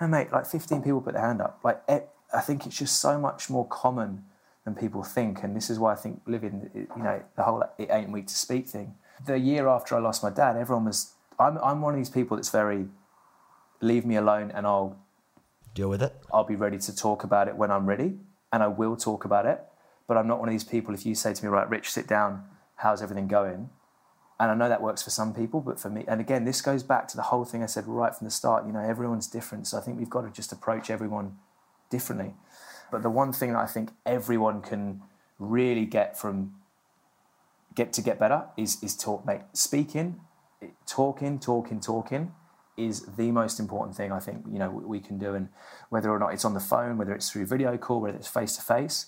Speaker 1: And mate, like 15 people put their hand up. Like, it, I think it's just so much more common than people think. And this is why I think Livin, you know, the whole it ain't weak to speak thing. The year after I lost my dad, everyone was. I'm I'm one of these people that's very leave me alone and I'll
Speaker 2: deal with it.
Speaker 1: I'll be ready to talk about it when I'm ready, and I will talk about it. But I'm not one of these people. If you say to me, right, Rich, sit down. How's everything going? And I know that works for some people, but for me, and again, this goes back to the whole thing I said right from the start. You know, everyone's different, so I think we've got to just approach everyone differently. But the one thing that I think everyone can really get from get to get better is is talk, mate. Speaking, talking, talking, talking is the most important thing I think you know we can do, and whether or not it's on the phone, whether it's through video call, whether it's face to face.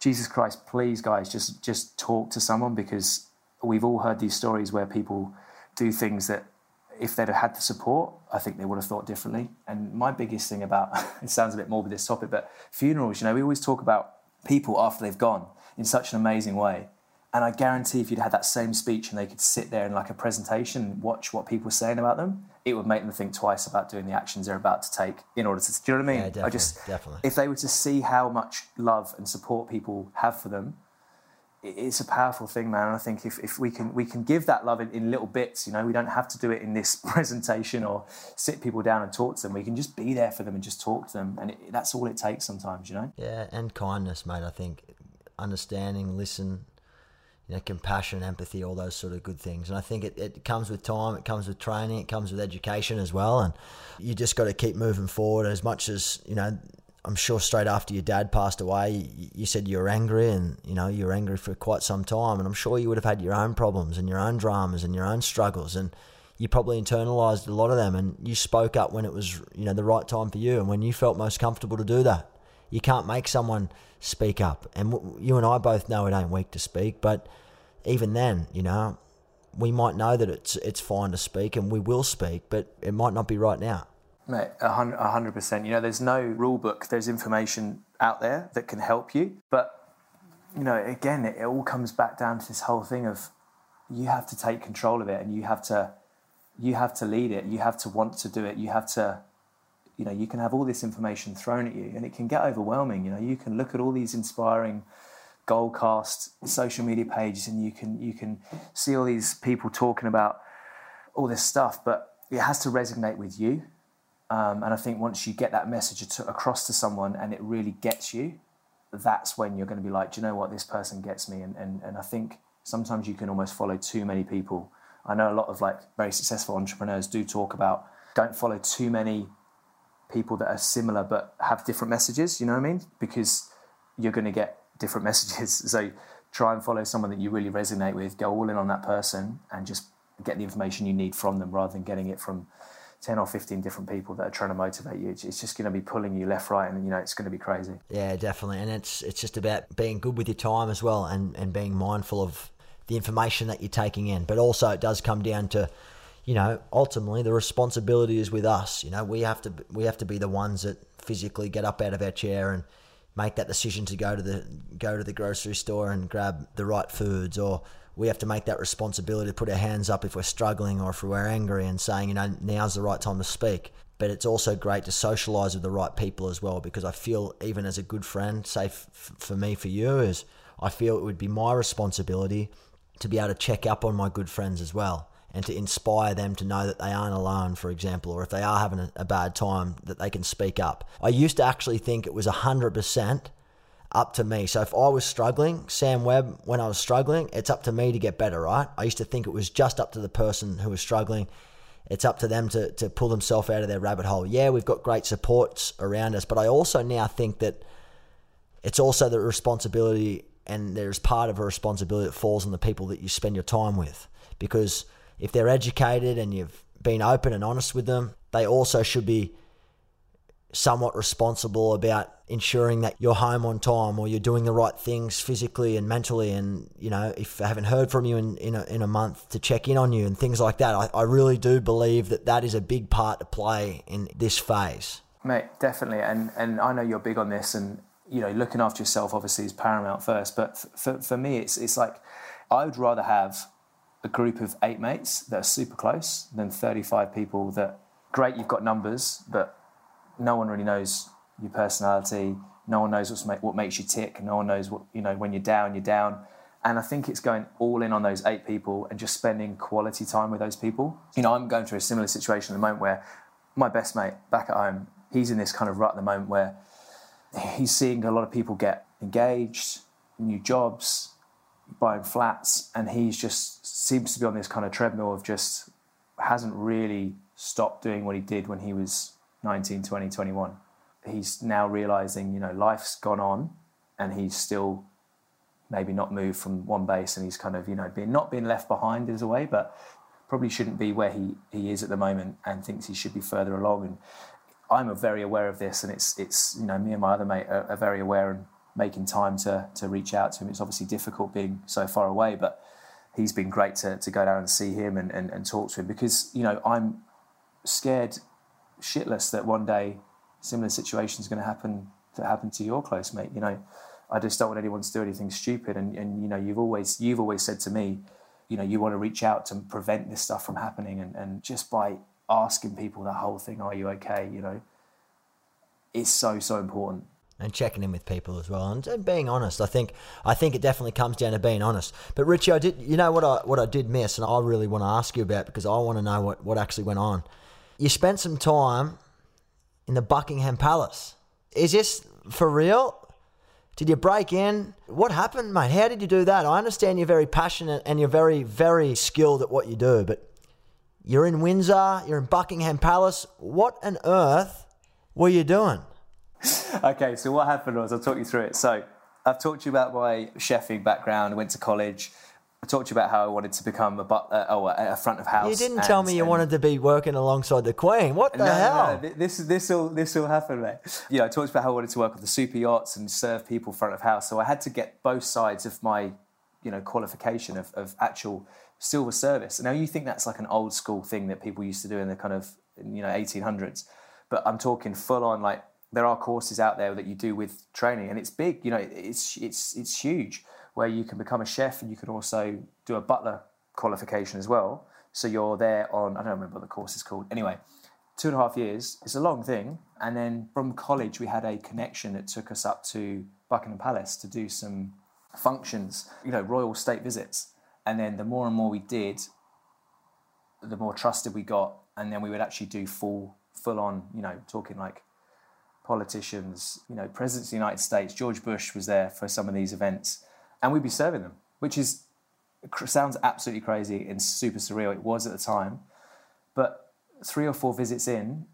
Speaker 1: Jesus Christ, please, guys, just just talk to someone because we've all heard these stories where people do things that if they'd have had the support, I think they would have thought differently. And my biggest thing about it sounds a bit morbid this topic, but funerals, you know, we always talk about people after they've gone in such an amazing way. And I guarantee if you'd had that same speech and they could sit there in like a presentation and watch what people were saying about them, it would make them think twice about doing the actions they're about to take in order to. Do you know what I mean?
Speaker 2: Yeah, I just definitely.
Speaker 1: If they were to see how much love and support people have for them, it's a powerful thing, man. And I think if, if we can we can give that love in, in, little bits, you know, we don't have to do it in this presentation or sit people down and talk to them. We can just be there for them and just talk to them, and it, that's all it takes sometimes, you know.
Speaker 2: Yeah, and kindness, mate. I think understanding, listen, you know, compassion, empathy, all those sort of good things. And I think it, it comes with time, it comes with training, it comes with education as well. And you just got to keep moving forward as much as you know I'm sure straight after your dad passed away, you said you were angry, and you know you were angry for quite some time. And I'm sure you would have had your own problems and your own dramas and your own struggles, and you probably internalized a lot of them. And you spoke up when it was you know the right time for you, and when you felt most comfortable to do that. You can't make someone speak up, and you and I both know it ain't weak to speak, but even then, you know, we might know that it's it's fine to speak and we will speak, but it might not be right now.
Speaker 1: Mate, a hundred percent. You know, there's no rule book. There's information out there that can help you, but you know, again, it, it all comes back down to this whole thing of you have to take control of it and you have to you have to lead it. You have to want to do it. You have to, you know, you can have all this information thrown at you, and it can get overwhelming. You know, you can look at all these inspiring Goalcast social media pages, and you can you can see all these people talking about all this stuff, but it has to resonate with you. Um, and I think once you get that message across to someone and it really gets you, that's when you're going to be like, do you know what, this person gets me. And, and, and I think sometimes you can almost follow too many people. I know a lot of like very successful entrepreneurs do talk about don't follow too many people that are similar but have different messages, you know what I mean? Because you're going to get different messages. So try and follow someone that you really resonate with, go all in on that person and just get the information you need from them rather than getting it from 10 or 15 different people that are trying to motivate you. It's just going to be pulling you left, right, and you know, it's going to be crazy.
Speaker 2: Yeah, definitely. And it's, it's just about being good with your time as well and, and being mindful of the information that you're taking in. But also it does come down to, you know, ultimately the responsibility is with us. You know, we have to, we have to be the ones that physically get up out of our chair and, make that decision to go to the go to the grocery store and grab the right foods or we have to make that responsibility to put our hands up if we're struggling or if we're angry and saying you know now's the right time to speak but it's also great to socialize with the right people as well because I feel even as a good friend say f- for me for you is I feel it would be my responsibility to be able to check up on my good friends as well and to inspire them to know that they aren't alone, for example, or if they are having a, a bad time, that they can speak up. I used to actually think it was 100% up to me. So if I was struggling, Sam Webb, when I was struggling, it's up to me to get better, right? I used to think it was just up to the person who was struggling. It's up to them to, to pull themselves out of their rabbit hole. Yeah, we've got great supports around us, but I also now think that it's also the responsibility and there's part of a responsibility that falls on the people that you spend your time with because if they're educated and you've been open and honest with them, they also should be somewhat responsible about ensuring that you're home on time or you're doing the right things physically and mentally and you know if i haven't heard from you in, in, a, in a month to check in on you and things like that. I, I really do believe that that is a big part to play in this phase.
Speaker 1: Mate definitely. And and i know you're big on this and you know looking after yourself obviously is paramount first but for, for me it's it's like i would rather have a group of eight mates that are super close than 35 people that, great, you've got numbers, but no one really knows your personality. No one knows what's make, what makes you tick. No one knows what, you know, when you're down, you're down. And I think it's going all in on those eight people and just spending quality time with those people. You know, I'm going through a similar situation at the moment where my best mate back at home, he's in this kind of rut at the moment where he's seeing a lot of people get engaged, new jobs, buying flats, and he's just seems to be on this kind of treadmill of just hasn't really stopped doing what he did when he was 19, 20, 21. He's now realizing, you know, life's gone on, and he's still maybe not moved from one base, and he's kind of, you know, being not being left behind in a way, but probably shouldn't be where he, he is at the moment and thinks he should be further along. And I'm very aware of this, and it's it's you know me and my other mate are, are very aware and making time to to reach out to him. It's obviously difficult being so far away, but he's been great to, to go down and see him and, and, and talk to him because you know I'm scared shitless that one day similar situation is going to happen to happen to your close mate. You know, I just don't want anyone to do anything stupid. And, and you know, you've always you've always said to me, you know, you want to reach out to prevent this stuff from happening, and, and just by asking people the whole thing, are you okay? You know, is so so important
Speaker 2: and checking in with people as well and, and, being honest. I think I think it definitely comes down to being honest. But Richie, I did you know what I what I did miss and I really want to ask you about because I want to know what, what actually went on. You spent some time in the Buckingham Palace. Is this for real? Did you break in? What happened, mate? How did you do that? I understand you're very passionate and you're very, very skilled at what you do, but you're in Windsor, you're in Buckingham Palace. What on earth were you doing?
Speaker 1: okay, so what happened was I'll talk you through it. So I've talked to you about my chefing background. Went to college. I talked to you about how I wanted to become a but, uh, oh, a front of house.
Speaker 2: You didn't and, tell me you wanted to be working alongside the Queen. What the
Speaker 1: no,
Speaker 2: hell?
Speaker 1: No, no. This this will this will happen, mate. You know, I talked about how I wanted to work with the super yachts and serve people front of house. So I had to get both sides of my you know qualification of, of actual silver service. Now you think that's like an old school thing that people used to do in the kind of you know 1800s, but I'm talking full on like there are courses out there that you do with training, and it's big. You know, it's it's it's huge where you can become a chef and you can also do a butler qualification as well. So you're there on I don't remember what the course is called. Anyway, two and a half years. It's a long thing. And then from college, we had a connection that took us up to Buckingham Palace to do some functions, you know, royal state visits. And then the more and more we did, the more trusted we got. And then we would actually do full, full on, you know, talking like politicians, you know, presidents of the United States. George Bush was there for some of these events, and we'd be serving them, which is sounds absolutely crazy and super surreal. It was at the time, but three or four visits in,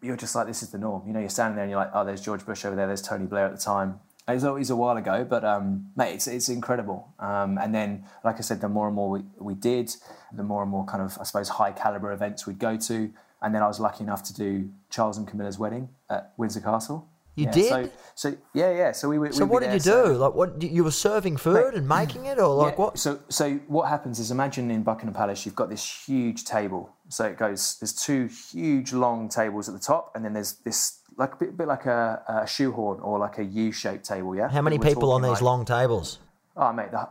Speaker 1: you're just like, this is the norm. You know, you're standing there and you're like, oh, there's George Bush over there, there's Tony Blair at the time. It was, a while ago, but um, mate, it's, it's incredible. Um, and then, like I said, the more and more we, we did, the more and more kind of, I suppose, high caliber events we'd go to. And then I was lucky enough to do Charles and Camilla's wedding at Windsor Castle.
Speaker 2: You
Speaker 1: Yeah,
Speaker 2: did?
Speaker 1: So, so yeah, yeah. So we were.
Speaker 2: so what did you do? Like what you were serving food and making it, or like
Speaker 1: yeah,
Speaker 2: what?
Speaker 1: So, so what happens is, imagine in Buckingham Palace, you've got this huge table. So it goes. There's two huge long tables at the top, and then there's this like a bit, bit like a, a shoehorn or like a U-shaped table. Yeah.
Speaker 2: How many people on these
Speaker 1: like-
Speaker 2: long tables?
Speaker 1: Oh, mate, the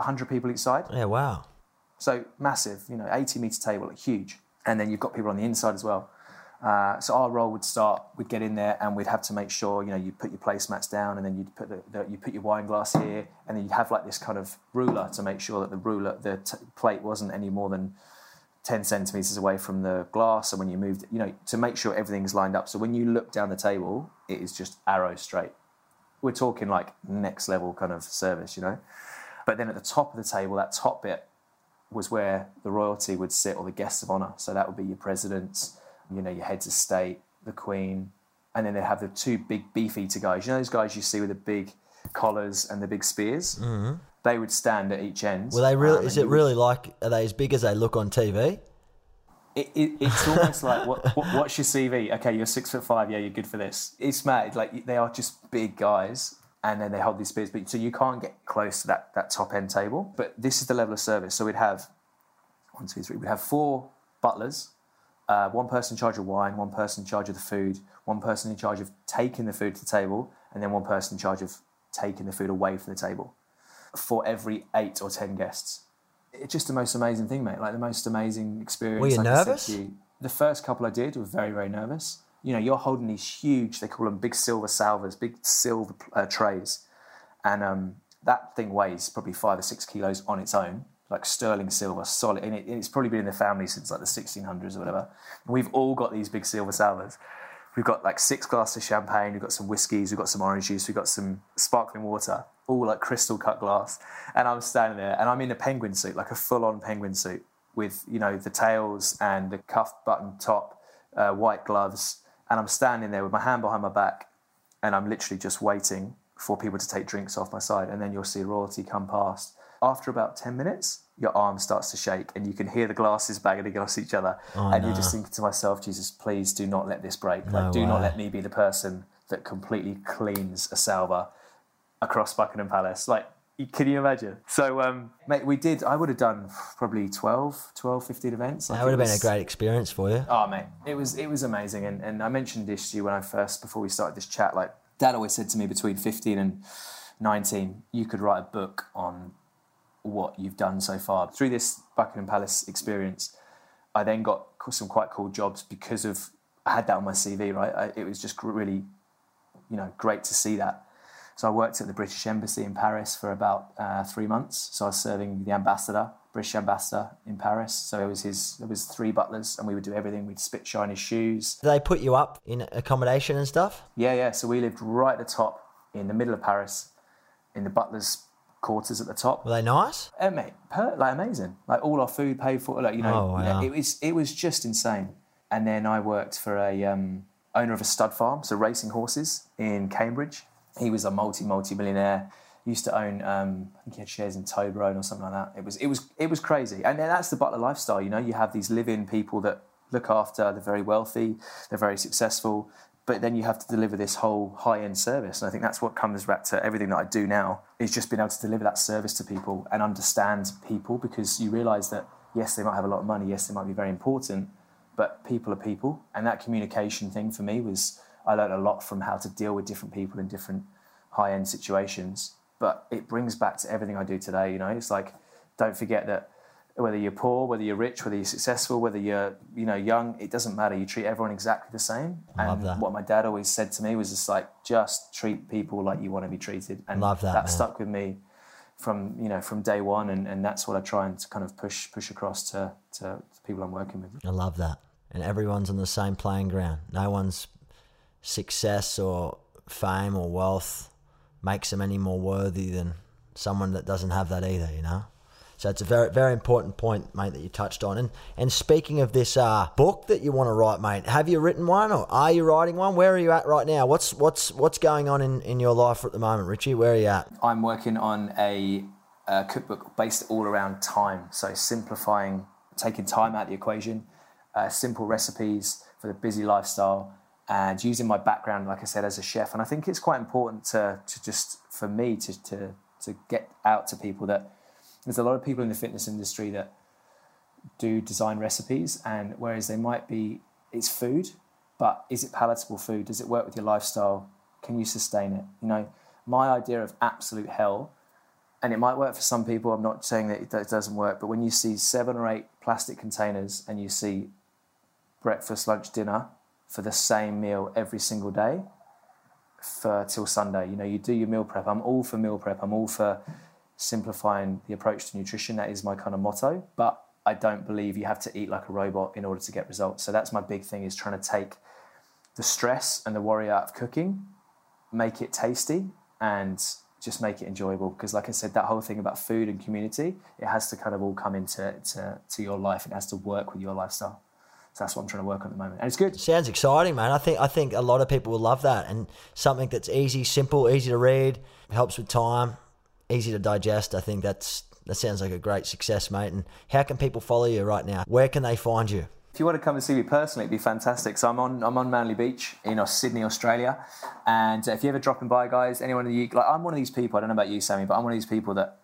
Speaker 1: hundred people each side.
Speaker 2: Yeah, wow.
Speaker 1: So massive, you know, 80 meter table, like huge. And then you've got people on the inside as well. Uh, so our role would start, we'd get in there and we'd have to make sure, you know, you put your placemats down and then you'd put the, the, you put your wine glass here and then you'd have like this kind of ruler to make sure that the ruler, the t- plate wasn't any more than 10 centimeters away from the glass. And when you moved, you know, to make sure everything's lined up. So when you look down the table, it is just arrow straight. We're talking like next level kind of service, you know. But then at the top of the table, that top bit was where the royalty would sit or the guests of honor. So that would be your presidents, you know, your heads of state, the queen, and then they have the two big beef eater guys. You know those guys you see with the big collars and the big spears. Mm-hmm. They would stand at each end.
Speaker 2: Were they really?
Speaker 1: um,
Speaker 2: is it
Speaker 1: you would-
Speaker 2: really like? Are they as big as they look on TV?
Speaker 1: It, it, it's almost like what, what, what's your CV? Okay, you're six foot five. Yeah, you're good for this. It's mad. Like they are just big guys, and then they hold these spears. But so you can't get close to that that top end table. But this is the level of service. So we'd have one, two, three. We'd have four butlers, uh, one person in charge of wine, one person in charge of the food, one person in charge of taking the food to the table, and then one person in charge of taking the food away from the table for every eight or ten guests. It's just the most amazing thing, mate. Like the most amazing experience.
Speaker 2: Were you
Speaker 1: like
Speaker 2: nervous?
Speaker 1: you. The first couple I did were very, very nervous. You know, you're holding these huge, they call them big silver salvers, big silver uh, trays. And um, that thing weighs probably five or six kilos on its own, like sterling silver, solid. And it, it's probably been in the family since like the 1600s or whatever. And we've all got these big silver salvers. We've got like six glasses of champagne, we've got some whiskies, we've got some orange juice, we've got some sparkling water, all like crystal cut glass. And I'm standing there and I'm in a penguin suit, like a full on penguin suit with, you know, the tails and the cuff button top, uh, white gloves. And I'm standing there with my hand behind my back and I'm literally just waiting for people to take drinks off my side. And then you'll see royalty come past. After about 10 minutes, your arm starts to shake and you can hear the glasses banging against each other. and you're just thinking to myself, Jesus, please do not let this break. Like,
Speaker 2: No
Speaker 1: do not let me be the person that completely cleans a salver across Buckingham Palace. Like, can you imagine? So, um, mate, we did, I would have done probably 12, 12, 15 events. Like,
Speaker 2: That would have been a great experience for you.
Speaker 1: Oh mate, it was it was amazing, and and I mentioned this to you when I first before we started this chat. Like Dad always said to me, between fifteen and nineteen, you could write a book on what you've done so far through this Buckingham Palace experience. I then got some quite cool jobs because of I had that on my CV. Right, I, it was just really, you know, great to see that. So I worked at the British Embassy in Paris for about uh, three months. So I was serving the ambassador, British ambassador in Paris. So it was his. There was three butlers, and we would do everything. We'd spit shine his shoes.
Speaker 2: They put you up in accommodation and stuff?
Speaker 1: Yeah, yeah. So we lived right at the top, in the middle of Paris, in the butlers' quarters at the top.
Speaker 2: Were they nice?
Speaker 1: Uh, mate, per, like amazing. Like all our food paid for. Like you know,
Speaker 2: Oh, wow.
Speaker 1: it was it was just insane. And then I worked for a um, owner of a stud farm, so racing horses in Cambridge. He was a multi multi millionaire. Used to own, um, I think he had shares in Toblerone or something like that. It was it was it was crazy. And then that's the butler lifestyle. You know, you have these live-in people that look after. They're very wealthy. They're very successful. But then you have to deliver this whole high end service. And I think that's what comes back to everything that I do now is just being able to deliver that service to people and understand people because you realize that, yes, they might have a lot of money, yes, they might be very important, but people are people. And that communication thing for me was, I learned a lot from how to deal with different people in different high end situations. But it brings back to everything I do today. You know, it's like, don't forget that whether you're poor, whether you're rich, whether you're successful, whether you're you know young, it doesn't matter. You treat everyone exactly the same.
Speaker 2: I love
Speaker 1: and
Speaker 2: that.
Speaker 1: what my dad always said to me was just like just treat people like you want to be treated. And
Speaker 2: Love that,
Speaker 1: that
Speaker 2: man.
Speaker 1: stuck with me from you know from day one, and, and that's what I try and to kind of push push across to to the people I'm working with.
Speaker 2: I love that. And everyone's on the same playing ground. No one's success or fame or wealth makes them any more worthy than someone that doesn't have that either, you know? So it's a very, very important point, mate, that you touched on. And and speaking of this uh, book that you want to write, mate, have you written one or are you writing one? Where are you at right now? What's what's what's going on in, in your life at the moment, Richie? Where are you at?
Speaker 1: I'm working on a, a cookbook based all around time. So simplifying, taking time out of the equation, uh, simple recipes for the busy lifestyle, and using my background, like I said, as a chef. And I think it's quite important to, to just for me to, to to get out to people that there's a lot of people in the fitness industry that do design recipes, and whereas they might be, it's food, but is it palatable food? Does it work with your lifestyle? Can you sustain it? You know, my idea of absolute hell, and it might work for some people. I'm not saying that it doesn't work, but when you see seven or eight plastic containers and you see breakfast, lunch, dinner for the same meal every single day for till Sunday, you know, you do your meal prep. I'm all for meal prep. I'm all for simplifying the approach to nutrition. That is my kind of motto. But I don't believe you have to eat like a robot in order to get results. So that's my big thing is trying to take the stress and the worry out of cooking, make it tasty, and just make it enjoyable. Because like I said, that whole thing about food and community, it has to kind of all come into to, to your life. It has to work with your lifestyle. So that's what I'm trying to work on at the moment. And it's good.
Speaker 2: Sounds exciting, man. I think I think a lot of people will love that, and something that's easy, simple, easy to read, helps with time, easy to digest. I think that's that sounds like a great success, mate. And how can people follow you right now? Where can they find you?
Speaker 1: If you want to come and see me personally, it'd be fantastic. So I'm on I'm on Manly Beach in uh, Sydney, Australia, and uh, if you're ever dropping by, guys, anyone of you, like I'm one of these people. I don't know about you, Sammy, but I'm one of these people that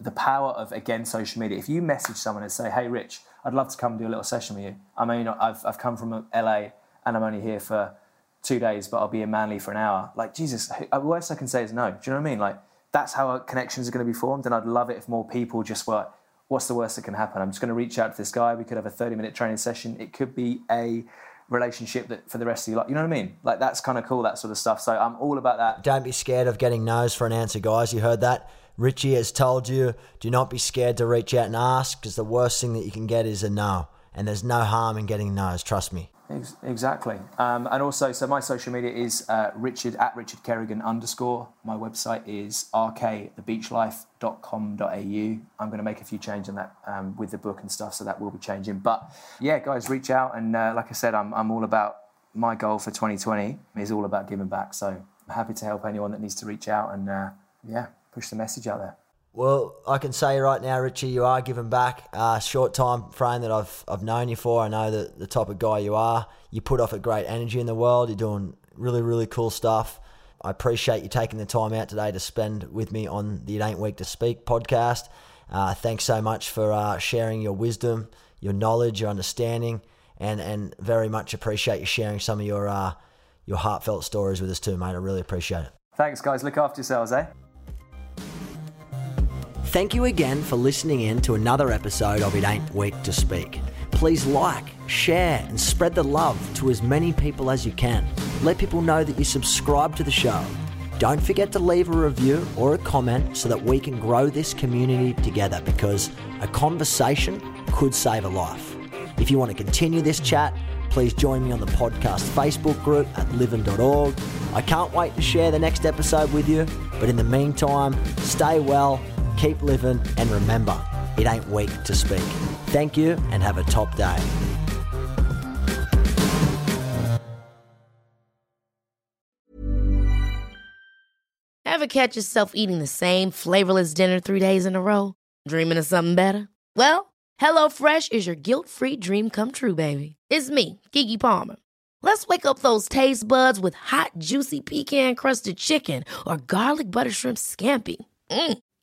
Speaker 1: the power of again social media. If you message someone and say, "Hey, Rich, I'd love to come do a little session with you." I mean, I've I've come from LA and I'm only here for two days, but I'll be in Manly for an hour. Like Jesus, the worst I can say is no. Do you know what I mean? Like that's how our connections are going to be formed, and I'd love it if more people just were. What's the worst that can happen? I'm just going to reach out to this guy. We could have a 30 minute training session. It could be a relationship that for the rest of your life. You know what I mean? Like that's kind of cool, that sort of stuff. So I'm all about that.
Speaker 2: Don't be scared of getting no's for an answer, guys. You heard that. Richie has told you, do not be scared to reach out and ask because the worst thing that you can get is a no. And there's no harm in getting no's, trust me.
Speaker 1: Ex- Exactly. Um, and also, so my social media is uh, Richard at Richard Kerrigan underscore. My website is rkthebeachlife.com.au. I'm going to make a few changes on that um, with the book and stuff, so that will be changing. But yeah, guys, reach out. And uh, like I said, I'm, I'm all about my goal for 2020 is all about giving back. So I'm happy to help anyone that needs to reach out and uh, yeah, push the message out there.
Speaker 2: Well, I can say right now, Richie, you are giving back. Uh, short time frame that I've I've known you for, I know that the type of guy you are. You put off a great energy in the world. You're doing really really cool stuff. I appreciate you taking the time out today to spend with me on the It Ain't Weak to Speak podcast. Uh, thanks so much for uh, sharing your wisdom, your knowledge, your understanding, and and very much appreciate you sharing some of your uh, your heartfelt stories with us too, mate. I really appreciate it.
Speaker 1: Thanks, guys. Look after yourselves, eh?
Speaker 2: Thank you again for listening in to another episode of It Ain't Weak to Speak. Please like, share, and spread the love to as many people as you can. Let people know that you subscribe to the show. Don't forget to leave a review or a comment so that we can grow this community together because a conversation could save a life. If you want to continue this chat, please join me on the podcast Facebook group at livin.org. I can't wait to share the next episode with you, but in the meantime, stay well, keep living, and remember, it ain't weak to speak. Thank you and have a top day.
Speaker 4: Ever catch yourself eating the same flavorless dinner three days in a row? Dreaming of something better? Well, HelloFresh is your guilt free dream come true, baby. It's me, Gigi Palmer. Let's wake up those taste buds with hot, juicy pecan crusted chicken or garlic butter shrimp scampi. Mm.